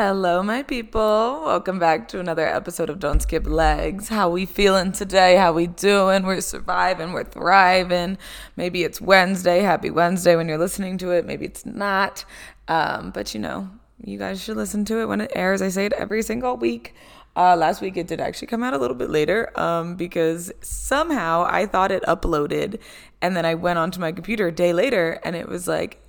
Hello, my people. Welcome back to another episode of Don't Skip Legs. How we feeling today? How we doing? We're surviving. We're thriving. Maybe it's Wednesday. Happy Wednesday when you're listening to it. Maybe it's not. Um, but you know, you guys should listen to it when it airs. I say it every single week. Uh, last week it did actually come out a little bit later um, because somehow I thought it uploaded, and then I went onto my computer a day later, and it was like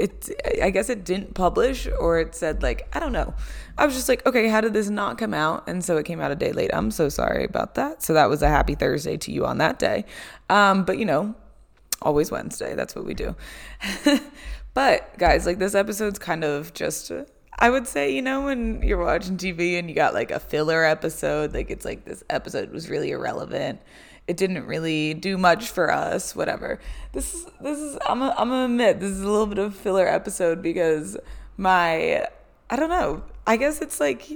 it I guess it didn't publish or it said like I don't know. I was just like, okay, how did this not come out? And so it came out a day late. I'm so sorry about that. So that was a happy Thursday to you on that day. Um, but you know, always Wednesday. That's what we do. but guys, like this episode's kind of just I would say, you know, when you're watching TV and you got like a filler episode, like it's like this episode was really irrelevant. It didn't really do much for us whatever. This is this is i'm a, i'm gonna admit this is a little bit of filler episode because my i don't know. I guess it's like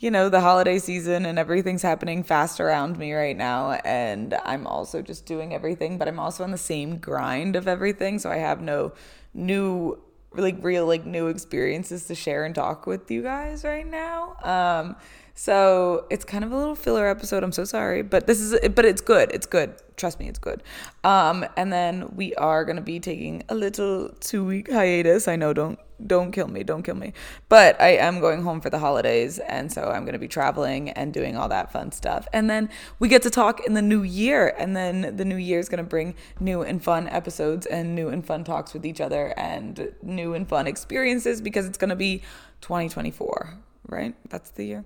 you know the holiday season and everything's happening fast around me right now and i'm also just doing everything but i'm also on the same grind of everything so i have no new like real like new experiences to share and talk with you guys right now um so it's kind of a little filler episode. I'm so sorry, but this is but it's good. It's good. Trust me, it's good. Um, and then we are gonna be taking a little two week hiatus. I know, don't don't kill me, don't kill me. But I am going home for the holidays, and so I'm gonna be traveling and doing all that fun stuff. And then we get to talk in the new year, and then the new year is gonna bring new and fun episodes and new and fun talks with each other and new and fun experiences because it's gonna be 2024, right? That's the year.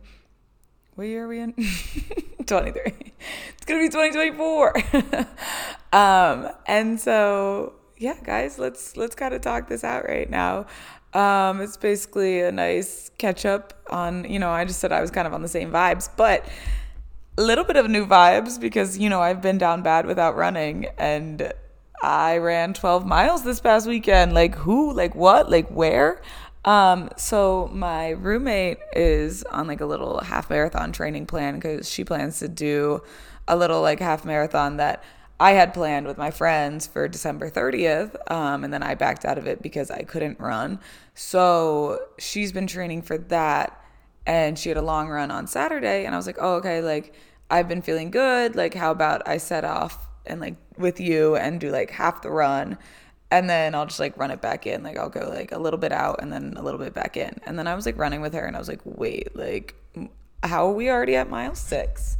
What year are we in? 23. It's going to be 2024. um, and so, yeah, guys, let's let's kind of talk this out right now. Um, it's basically a nice catch up on, you know, I just said I was kind of on the same vibes, but a little bit of new vibes because, you know, I've been down bad without running and I ran 12 miles this past weekend. Like, who? Like, what? Like, where? Um, so my roommate is on like a little half marathon training plan because she plans to do a little like half marathon that I had planned with my friends for December 30th. Um, and then I backed out of it because I couldn't run. So she's been training for that and she had a long run on Saturday. And I was like, oh, okay, like I've been feeling good. Like, how about I set off and like with you and do like half the run? and then I'll just like run it back in. Like I'll go like a little bit out and then a little bit back in. And then I was like running with her and I was like, wait, like how are we already at mile six?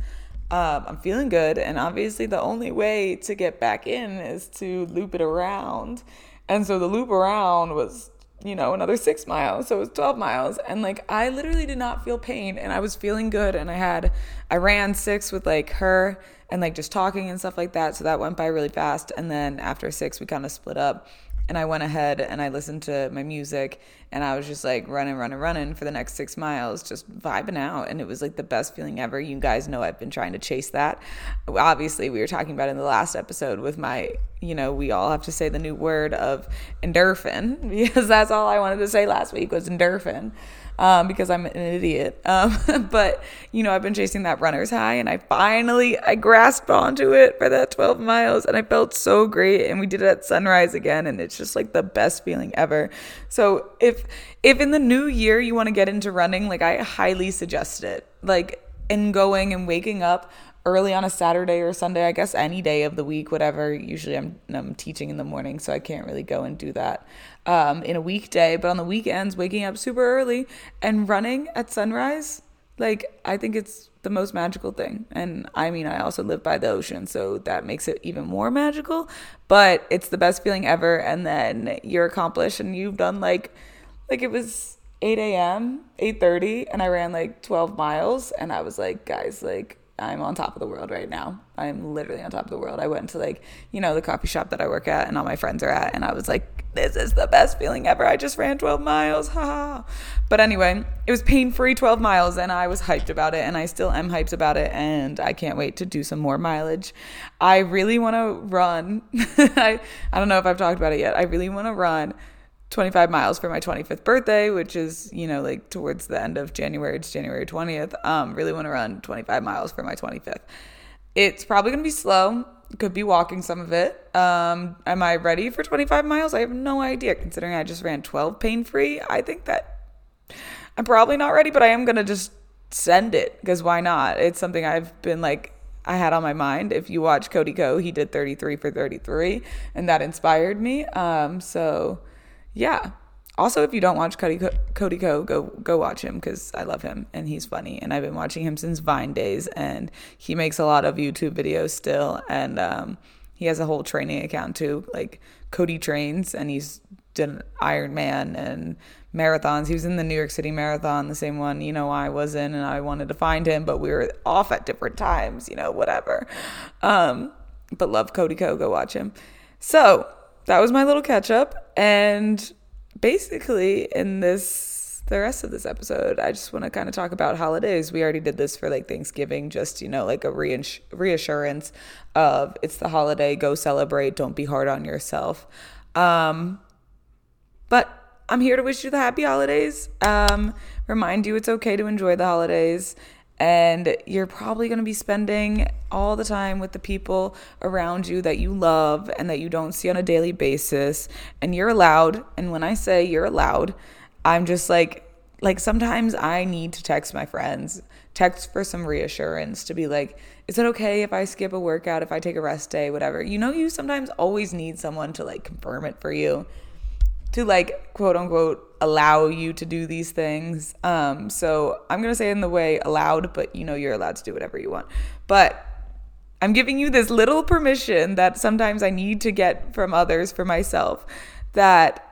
Um, I'm feeling good. And obviously the only way to get back in is to loop it around. And so the loop around was, you know, another six miles. So it was 12 miles. And like I literally did not feel pain and I was feeling good. And I had, I ran six with like her and like just talking and stuff like that. So that went by really fast. And then after six, we kind of split up. And I went ahead and I listened to my music and I was just like running, running, running for the next six miles, just vibing out. And it was like the best feeling ever. You guys know I've been trying to chase that. Obviously, we were talking about in the last episode with my, you know, we all have to say the new word of endorphin because that's all I wanted to say last week was endorphin um, because I'm an idiot. Um, but you know, I've been chasing that runner's high, and I finally I grasped onto it for that 12 miles, and I felt so great. And we did it at sunrise again, and it's just like the best feeling ever. So if if in the new year you want to get into running, like I highly suggest it. Like in going and waking up early on a Saturday or Sunday, I guess any day of the week, whatever. Usually I'm, I'm teaching in the morning, so I can't really go and do that um, in a weekday. But on the weekends, waking up super early and running at sunrise, like I think it's the most magical thing. And I mean, I also live by the ocean, so that makes it even more magical. But it's the best feeling ever. And then you're accomplished and you've done like, like it was 8 a.m., 8:30, and I ran like 12 miles, and I was like, guys, like I'm on top of the world right now. I'm literally on top of the world. I went to like, you know, the coffee shop that I work at and all my friends are at, and I was like, this is the best feeling ever. I just ran 12 miles. Ha. but anyway, it was pain free 12 miles, and I was hyped about it, and I still am hyped about it, and I can't wait to do some more mileage. I really want to run. I, I don't know if I've talked about it yet. I really want to run 25 miles for my 25th birthday, which is, you know, like towards the end of January. It's January 20th. Um, really want to run 25 miles for my 25th. It's probably going to be slow. Could be walking some of it. Um, am I ready for 25 miles? I have no idea considering I just ran 12 pain free. I think that I'm probably not ready, but I am going to just send it because why not? It's something I've been like, I had on my mind. If you watch Cody Ko, he did 33 for 33, and that inspired me. Um, so, yeah. Also, if you don't watch Cody Ko- Cody Ko go go watch him because I love him and he's funny. And I've been watching him since Vine days, and he makes a lot of YouTube videos still. And um, he has a whole training account too, like Cody trains, and he's done Ironman and marathons. He was in the New York City Marathon, the same one, you know, I was in, and I wanted to find him, but we were off at different times, you know, whatever. Um, but love Cody Ko, go watch him. So that was my little catch up. And basically, in this the rest of this episode, I just want to kind of talk about holidays. We already did this for like Thanksgiving, just, you know, like a reassurance of it's the holiday, go celebrate, don't be hard on yourself. Um, but I'm here to wish you the happy holidays, um, remind you it's okay to enjoy the holidays. And you're probably going to be spending all the time with the people around you that you love and that you don't see on a daily basis. And you're allowed. And when I say you're allowed, I'm just like, like sometimes I need to text my friends, text for some reassurance to be like, is it okay if I skip a workout, if I take a rest day, whatever? You know, you sometimes always need someone to like confirm it for you, to like quote unquote allow you to do these things. Um, so I'm gonna say in the way allowed, but you know, you're allowed to do whatever you want. But I'm giving you this little permission that sometimes I need to get from others for myself that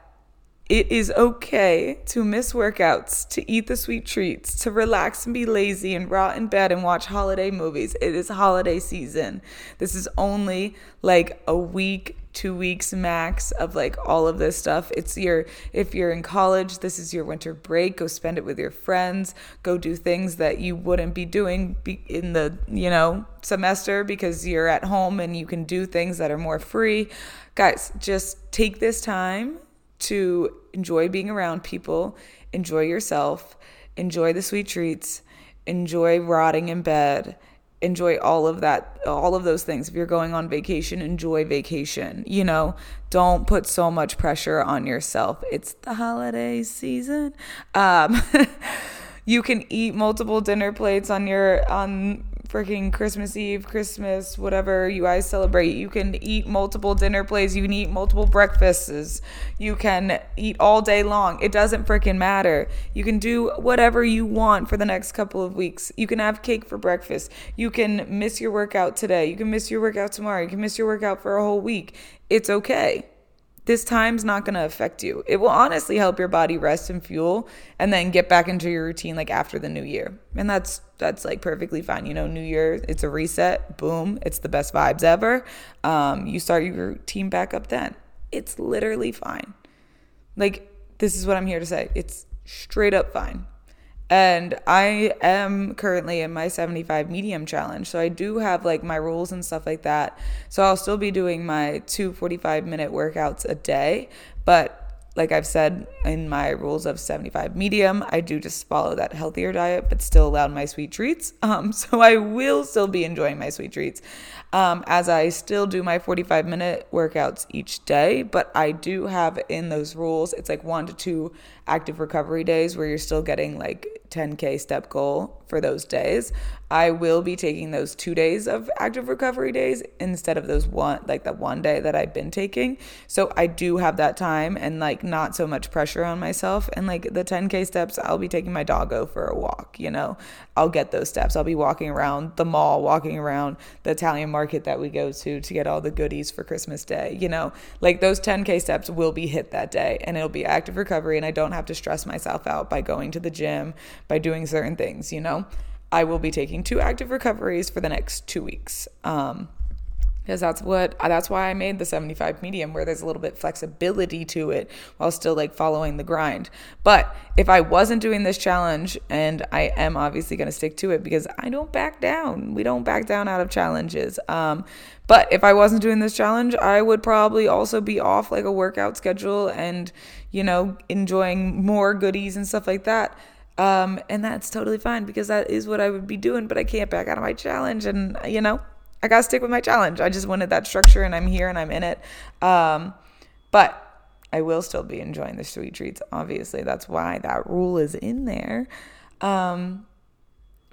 it is okay to miss workouts, to eat the sweet treats, to relax and be lazy and rot in bed and watch holiday movies. It is holiday season. This is only like a week, two weeks max of like all of this stuff. It's your, if you're in college, this is your winter break. Go spend it with your friends. Go do things that you wouldn't be doing in the, you know, semester because you're at home and you can do things that are more free. Guys, just take this time to enjoy being around people, enjoy yourself, enjoy the sweet treats, enjoy rotting in bed, enjoy all of that, all of those things. If you're going on vacation, enjoy vacation. You know, don't put so much pressure on yourself. It's the holiday season. Um, you can eat multiple dinner plates on your on freaking Christmas Eve, Christmas, whatever you guys celebrate. You can eat multiple dinner plates. You can eat multiple breakfasts. You can eat all day long. It doesn't freaking matter. You can do whatever you want for the next couple of weeks. You can have cake for breakfast. You can miss your workout today. You can miss your workout tomorrow. You can miss your workout for a whole week. It's okay this time's not going to affect you. It will honestly help your body rest and fuel and then get back into your routine like after the new year. And that's that's like perfectly fine. You know, new year, it's a reset. Boom, it's the best vibes ever. Um, you start your routine back up then. It's literally fine. Like this is what I'm here to say. It's straight up fine. And I am currently in my 75 medium challenge. So I do have like my rules and stuff like that. So I'll still be doing my two 45 minute workouts a day. But like I've said in my rules of 75 medium, I do just follow that healthier diet, but still allow my sweet treats. Um, so I will still be enjoying my sweet treats um, as I still do my 45 minute workouts each day. But I do have in those rules, it's like one to two active recovery days where you're still getting like 10K step goal for those days. I will be taking those two days of active recovery days instead of those one, like that one day that I've been taking. So I do have that time and like not so much pressure on myself. And like the 10K steps, I'll be taking my doggo for a walk, you know, I'll get those steps. I'll be walking around the mall, walking around the Italian market that we go to to get all the goodies for Christmas Day, you know, like those 10K steps will be hit that day and it'll be active recovery. And I don't have to stress myself out by going to the gym, by doing certain things, you know. I will be taking two active recoveries for the next two weeks. Um, because that's what that's why I made the 75 medium where there's a little bit flexibility to it while still like following the grind. But if I wasn't doing this challenge and I am obviously going to stick to it because I don't back down. We don't back down out of challenges. Um, but if I wasn't doing this challenge, I would probably also be off like a workout schedule and you know enjoying more goodies and stuff like that. Um, and that's totally fine because that is what I would be doing, but I can't back out of my challenge. And, you know, I got to stick with my challenge. I just wanted that structure and I'm here and I'm in it. Um, but I will still be enjoying the sweet treats. Obviously, that's why that rule is in there. Um,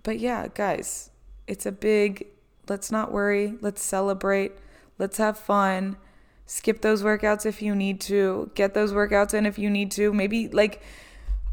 but yeah, guys, it's a big let's not worry, let's celebrate, let's have fun. Skip those workouts if you need to, get those workouts in if you need to. Maybe like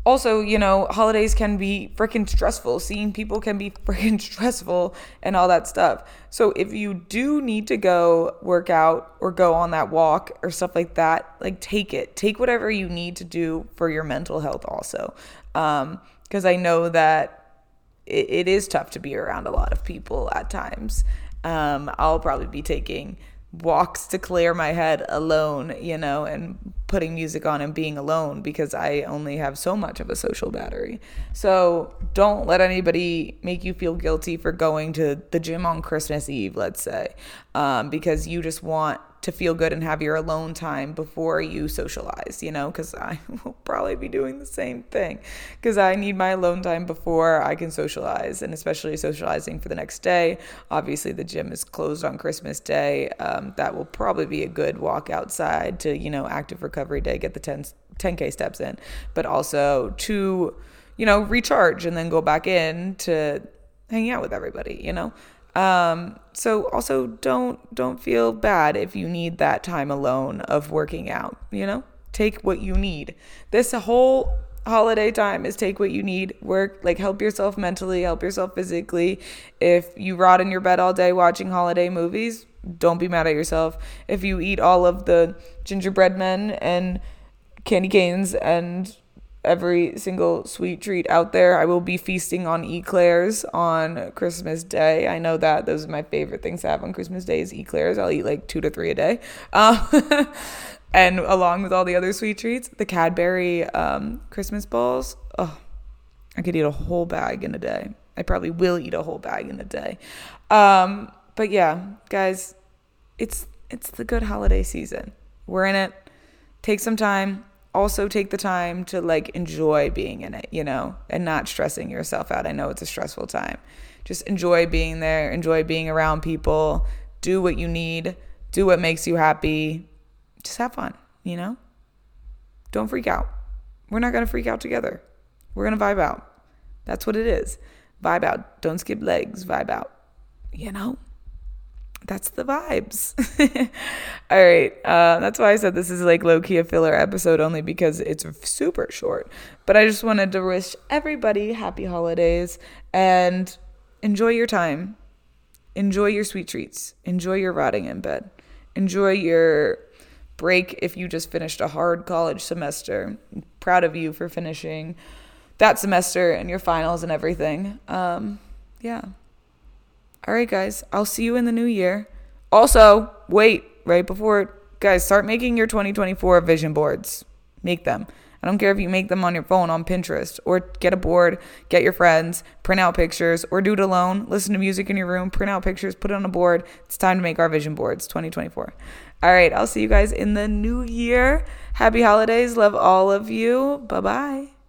also, you know, holidays can be freaking stressful. Seeing people can be freaking stressful and all that stuff. So if you do need to go work out or go on that walk or stuff like that, like take it. Take whatever you need to do for your mental health also. Um, because I know that it, it is tough to be around a lot of people at times. Um, I'll probably be taking walks to clear my head alone, you know, and putting music on and being alone because I only have so much of a social battery. So don't let anybody make you feel guilty for going to the gym on Christmas Eve, let's say, um, because you just want to feel good and have your alone time before you socialize, you know, because I will probably be doing the same thing because I need my alone time before I can socialize and especially socializing for the next day. Obviously, the gym is closed on Christmas Day. Um, that will probably be a good walk outside to, you know, active recovery day, get the 10, 10K steps in, but also to, you know, recharge and then go back in to hang out with everybody, you know? Um, so also don't don't feel bad if you need that time alone of working out, you know? Take what you need. This whole holiday time is take what you need work like help yourself mentally help yourself physically if you rot in your bed all day watching holiday movies don't be mad at yourself if you eat all of the gingerbread men and candy canes and every single sweet treat out there. I will be feasting on eclairs on Christmas Day. I know that those are my favorite things to have on Christmas Day is eclairs. I'll eat like two to three a day. Um, and along with all the other sweet treats, the Cadbury um, Christmas balls. Oh, I could eat a whole bag in a day. I probably will eat a whole bag in a day. Um, but yeah, guys, it's it's the good holiday season. We're in it. Take some time, also take the time to like enjoy being in it, you know, and not stressing yourself out. I know it's a stressful time. Just enjoy being there, enjoy being around people, do what you need, do what makes you happy. Just have fun, you know? Don't freak out. We're not going to freak out together. We're going to vibe out. That's what it is. Vibe out. Don't skip legs. Vibe out. You know? That's the vibes. All right. Uh, that's why I said this is like low key a filler episode only because it's super short. But I just wanted to wish everybody happy holidays and enjoy your time. Enjoy your sweet treats. Enjoy your rotting in bed. Enjoy your break if you just finished a hard college semester. I'm proud of you for finishing that semester and your finals and everything. Um, yeah. All right, guys, I'll see you in the new year. Also, wait, right before, guys, start making your 2024 vision boards. Make them. I don't care if you make them on your phone on Pinterest or get a board, get your friends, print out pictures, or do it alone. Listen to music in your room, print out pictures, put it on a board. It's time to make our vision boards 2024. All right, I'll see you guys in the new year. Happy holidays. Love all of you. Bye bye.